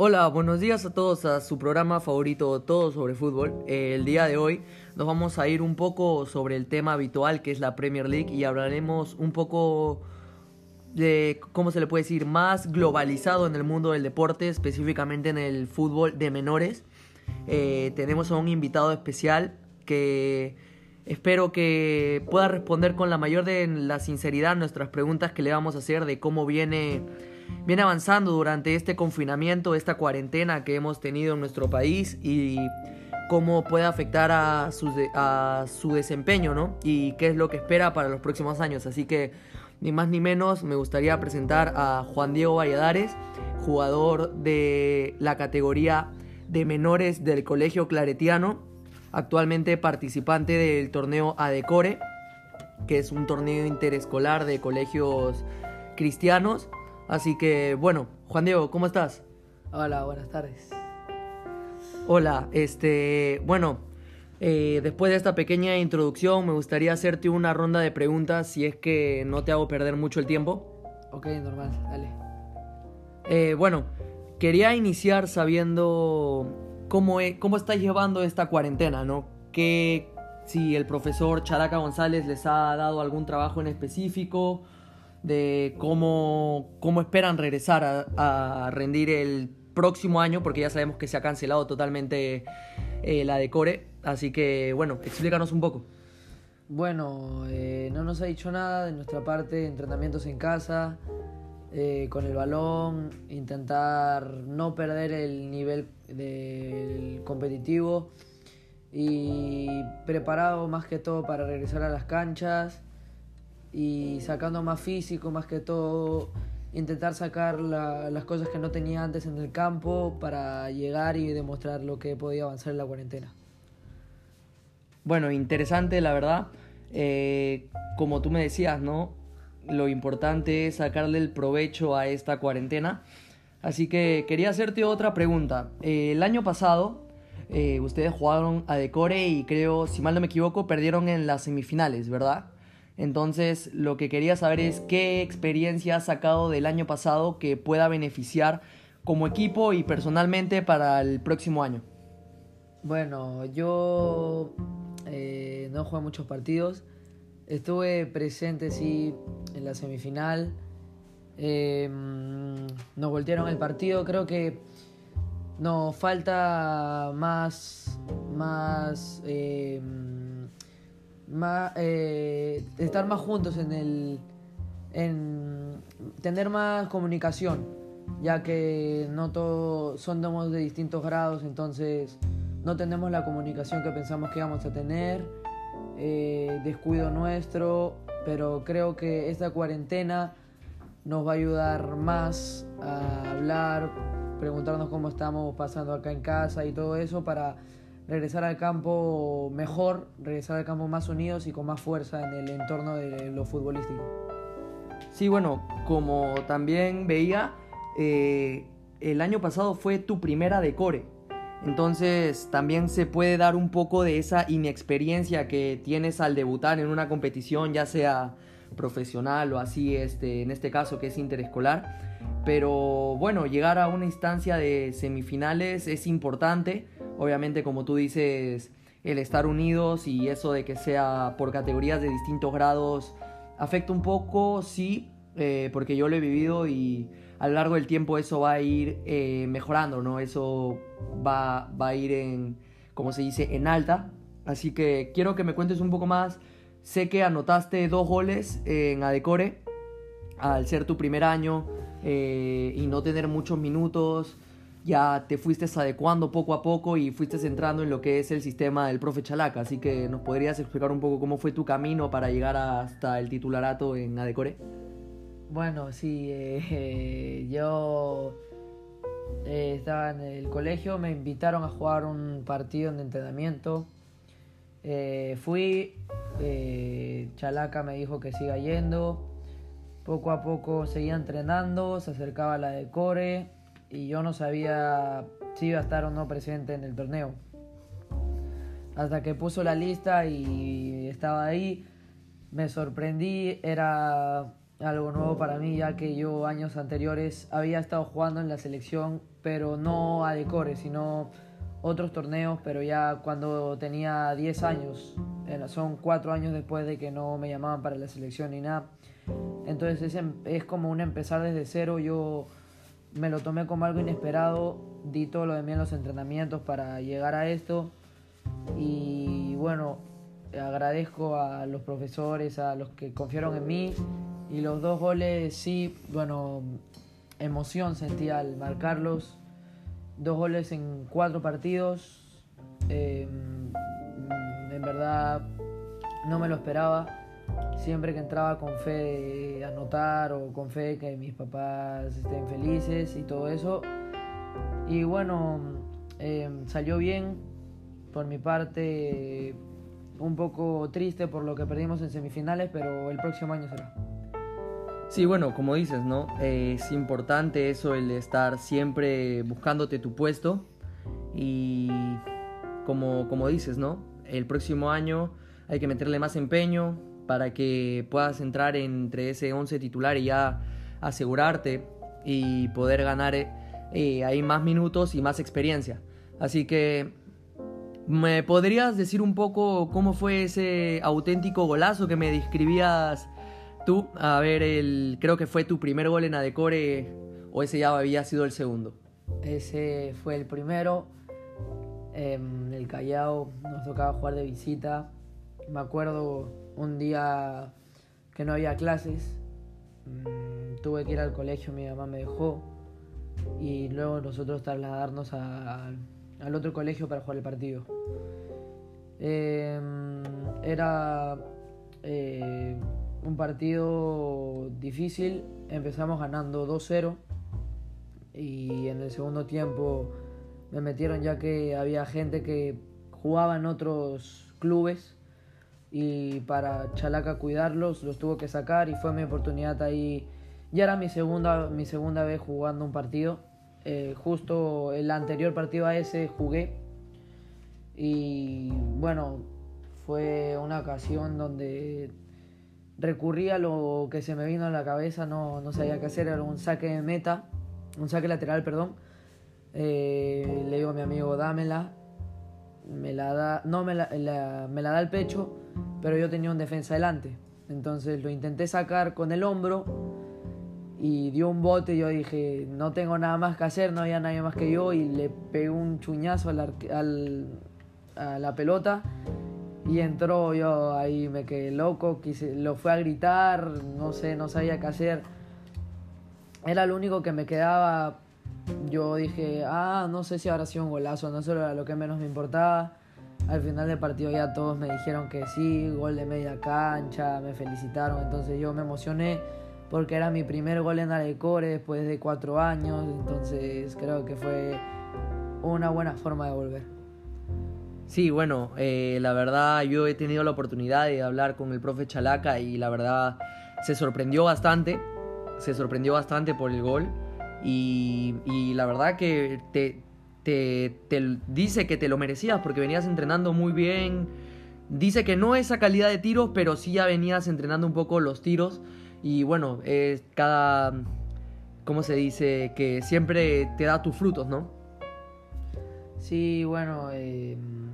Hola, buenos días a todos a su programa favorito Todo sobre Fútbol. Eh, el día de hoy nos vamos a ir un poco sobre el tema habitual que es la Premier League y hablaremos un poco de, ¿cómo se le puede decir?, más globalizado en el mundo del deporte, específicamente en el fútbol de menores. Eh, tenemos a un invitado especial que espero que pueda responder con la mayor de la sinceridad nuestras preguntas que le vamos a hacer de cómo viene, viene avanzando durante este confinamiento, esta cuarentena que hemos tenido en nuestro país y cómo puede afectar a su, a su desempeño, ¿no? Y qué es lo que espera para los próximos años. Así que, ni más ni menos, me gustaría presentar a Juan Diego Valladares, jugador de la categoría de menores del Colegio Claretiano, actualmente participante del torneo ADECORE, que es un torneo interescolar de colegios cristianos. Así que, bueno, Juan Diego, ¿cómo estás? Hola, buenas tardes. Hola, este, bueno, eh, después de esta pequeña introducción me gustaría hacerte una ronda de preguntas si es que no te hago perder mucho el tiempo. Ok, normal, dale. Eh, bueno, quería iniciar sabiendo cómo, e, cómo estás llevando esta cuarentena, ¿no? Que si el profesor Characa González les ha dado algún trabajo en específico de cómo, cómo esperan regresar a, rendir el próximo año, porque ya sabemos que se ha cancelado totalmente eh, la de Core. Así que, bueno, explícanos un poco. Bueno, eh, no nos ha dicho nada de nuestra parte, entrenamientos en casa, eh, con el balón, intentar no perder el nivel competitivo y preparado más que todo para regresar a las canchas y sacando más físico más que todo intentar sacar las cosas que no tenía antes en el campo para llegar y demostrar lo que podía avanzar en la cuarentena. Bueno, interesante la verdad. Eh, como tú me decías, ¿no? lo importante es sacarle el provecho a esta cuarentena. Así que quería hacerte otra pregunta. Eh, el año pasado eh, ustedes jugaron a Decore y creo, si mal no me equivoco, perdieron en las semifinales, ¿verdad? Entonces lo que quería saber es qué experiencia has sacado del año pasado que pueda beneficiar como equipo y personalmente para el próximo año. Bueno, yo eh, no juego muchos partidos. Estuve presente, sí, en la semifinal. Em, nos voltearon el partido. Creo que nos falta más. Más. Em, más eh, estar más juntos en el. En tener más comunicación. Ya que no todos somos de distintos grados, entonces no tenemos la comunicación que pensamos que íbamos a tener eh, descuido nuestro, pero creo que esta cuarentena nos va a ayudar más a hablar, preguntarnos cómo estamos pasando acá en casa y todo eso para regresar al campo mejor, regresar al campo más unidos y con más fuerza en el entorno de lo futbolístico. Sí, bueno, como también veía, eh, el año pasado fue tu primera decore. Entonces también se puede dar un poco de esa inexperiencia que tienes al debutar en una competición, ya sea profesional o así, este, en este caso que es interescolar. Pero bueno, llegar a una instancia de semifinales es importante. Obviamente, como tú dices, el estar unidos y eso de que sea por categorías de distintos grados afecta un poco, sí, eh, porque yo lo he vivido y a lo largo del tiempo eso va a ir eh, mejorando, ¿no? Eso va, va a ir en, como se dice, en alta. Así que quiero que me cuentes un poco más. Sé que anotaste dos goles en Adecore al ser tu primer año eh, y no tener muchos minutos. Ya te fuiste adecuando poco a poco y fuiste entrando en lo que es el sistema del profe Chalaca. Así que nos podrías explicar un poco cómo fue tu camino para llegar hasta el titularato en Adecore. Bueno, sí, eh, yo eh, estaba en el colegio, me invitaron a jugar un partido de entrenamiento. Eh, fui, Chalaca me dijo que siga yendo. Poco a poco seguía entrenando, se acercaba la de Core y yo no sabía si iba a estar o no presente en el torneo. Hasta que puso la lista y estaba ahí, me sorprendí, era algo nuevo para mí, ya que yo años anteriores había estado jugando en la selección, pero no a decore, sino otros torneos, pero ya cuando tenía 10 años, son 4 años después de que no me llamaban para la selección ni nada. Entonces es, es como un empezar desde cero, yo me lo tomé como algo inesperado, di todo lo de mí en los entrenamientos para llegar a esto. Y bueno, agradezco a los profesores, a los que confiaron en mí. Y los dos goles sí, bueno, emoción sentí al marcarlos, dos goles en cuatro partidos, em, en verdad no me lo esperaba, siempre que entraba con fe de anotar o con fe de que mis papás estén felices y todo eso. Y bueno, em, salió bien. Por mi parte, un poco triste por lo que perdimos en semifinales, pero el próximo año será. Sí, bueno, como dices, ¿no? Eh, es importante eso, el estar siempre buscándote tu puesto. Y como, como dices, ¿no? El próximo año hay que meterle más empeño para que puedas entrar entre ese 11 titular y ya asegurarte y poder ganar eh, ahí más minutos y más experiencia. Así que ¿Me podrías decir un poco cómo fue ese auténtico golazo que me describías tú? A ver, el, creo que fue tu primer gol en Adecore o ese ya había sido el segundo. Ese fue el primero. En el Callao nos tocaba jugar de visita. Me acuerdo un día que no había clases. Mm, tuve que ir al colegio, mi mamá me dejó. Y luego nosotros trasladarnos al otro colegio para jugar el partido. Em, era eh, un partido difícil, empezamos ganando 2-0 y en el segundo tiempo me metieron ya que había gente que jugaba en otros clubes y para Chalaca cuidarlos los tuvo que sacar y fue mi oportunidad ahí. Ya era mi segunda, mi segunda vez jugando un partido eh, justo el anterior partido a ese jugué y bueno, fue una ocasión donde recurrí a lo que se me vino a la cabeza, no, no sabía qué hacer, era un saque de meta, un saque lateral, perdón. Eh, le digo a mi amigo, dámela. Me la da, no me la, me la da el pecho, pero yo tenía un defensa delante. Entonces lo intenté sacar con el hombro y dio un bote y yo dije, no tengo nada más que hacer, no había nadie más que yo y le pegué un chuñazo al, a la pelota y entró yo ahí me quedé loco, quise, lo fue a gritar, no sé, no sabía qué hacer. Era lo único que me quedaba. Yo dije, ah, no sé si habrá sido un golazo, no era lo que menos me importaba. Al final del partido ya todos me dijeron que sí, gol de media cancha, me felicitaron, entonces yo me emocioné porque era mi primer gol en Arecore después de cuatro años, entonces creo que fue una buena forma de volver. Sí, bueno, eh, la verdad yo he tenido la oportunidad de hablar con el profe Chalaca y la verdad se sorprendió bastante, se sorprendió bastante por el gol y, y la verdad que te, te, dice que te lo merecías porque venías entrenando muy bien, dice que no esa calidad de tiros, pero sí ya venías entrenando un poco los tiros y bueno, es cada, ¿cómo se dice? Que siempre te da tus frutos, ¿no? Sí, bueno, em,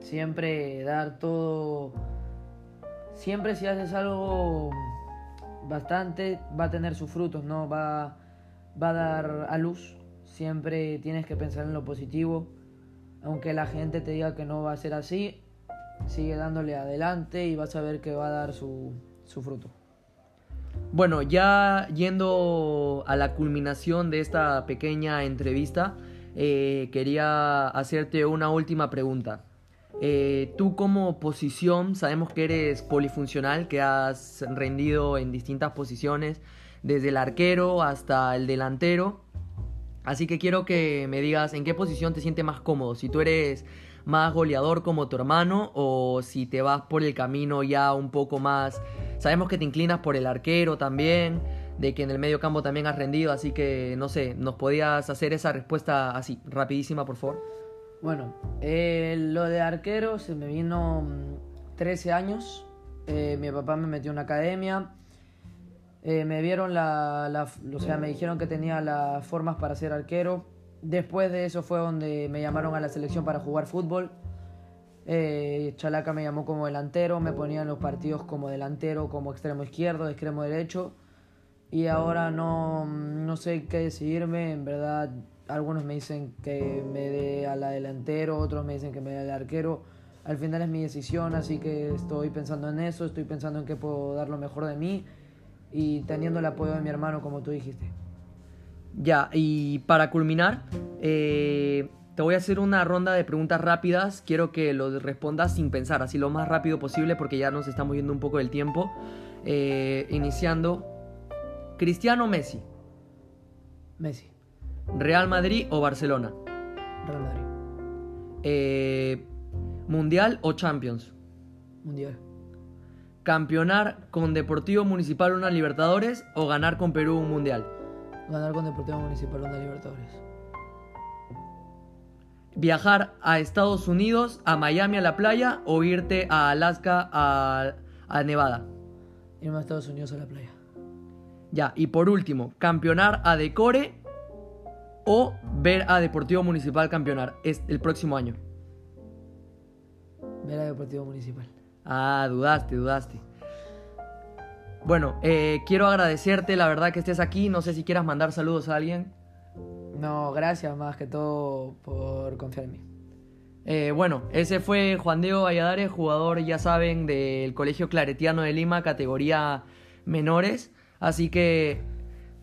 siempre dar todo, siempre si haces algo bastante, va a tener sus frutos, ¿no? Va, va a dar a luz. Siempre tienes que pensar en lo positivo. Aunque la gente te diga que no va a ser así, sigue dándole adelante y vas a ver que va a dar su, su fruto. Bueno, ya yendo a la culminación de esta pequeña entrevista, eh, quería hacerte una última pregunta. Eh, tú como posición, sabemos que eres polifuncional, que has rendido en distintas posiciones, desde el arquero hasta el delantero. Así que quiero que me digas en qué posición te sientes más cómodo, si tú eres más goleador como tu hermano o si te vas por el camino ya un poco más... Sabemos que te inclinas por el arquero también, de que en el medio campo también has rendido, así que no sé, ¿nos podías hacer esa respuesta así, rapidísima, por favor? Bueno, eh, lo de arquero se me vino 13 mm, años, eh, mi papá me metió en una academia, Eh, me vieron la, la- o sea, me dijeron que tenía las formas para ser arquero. Después de eso fue donde me llamaron a la selección para jugar fútbol. Eh, Chalaca me llamó como delantero, me ponía en los partidos como delantero, como extremo izquierdo, extremo derecho. Y ahora no, no sé qué decidirme, en verdad algunos me dicen que me dé a la delantero, otros me dicen que me dé al arquero. Al final es mi decisión, así que estoy pensando en eso, estoy pensando en qué puedo dar lo mejor de mí y teniendo el apoyo de mi hermano como tú dijiste. Ya, y para culminar, eh, te voy a hacer una ronda de preguntas rápidas. Quiero que lo respondas sin pensar, así lo más rápido posible, porque ya nos estamos yendo un poco del tiempo. Eh, iniciando, Cristiano Messi, Messi, Real Madrid o Barcelona, Real Madrid, Eh, Mundial o Champions, Mundial, campeonar con Deportivo Municipal una Libertadores o ganar con Perú un Mundial, ganar con Deportivo Municipal una Libertadores, viajar a Estados Unidos, a Miami a la playa o irte a Alaska a, a Nevada. irme a Estados Unidos a la playa, Ya, y por último, campeonar a Decore o ver a Deportivo Municipal campeonar es el próximo año. ver a Deportivo Municipal. Ah, dudaste, dudaste. Bueno, eh, quiero agradecerte, la verdad que estés aquí. No sé si quieras mandar saludos a alguien. No, gracias más que todo por confiar en mí. Eh, bueno, ese fue Juan Diego Valladares, jugador, ya saben, del Colegio Claretiano de Lima, categoría menores. Así que,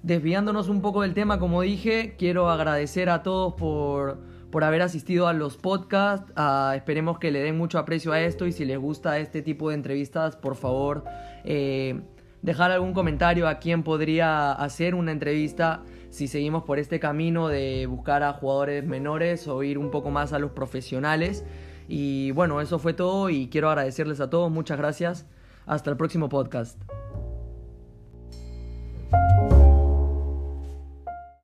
desviándonos un poco del tema, como dije, quiero agradecer a todos por, por haber asistido a los podcasts. Ah, esperemos que le den mucho aprecio a esto y si les gusta este tipo de entrevistas, por favor, eh, dejar algún comentario a quién podría hacer una entrevista si seguimos por este camino de buscar a jugadores menores o ir un poco más a los profesionales. Y bueno, eso fue todo y quiero agradecerles a todos. Muchas gracias. Hasta el próximo podcast.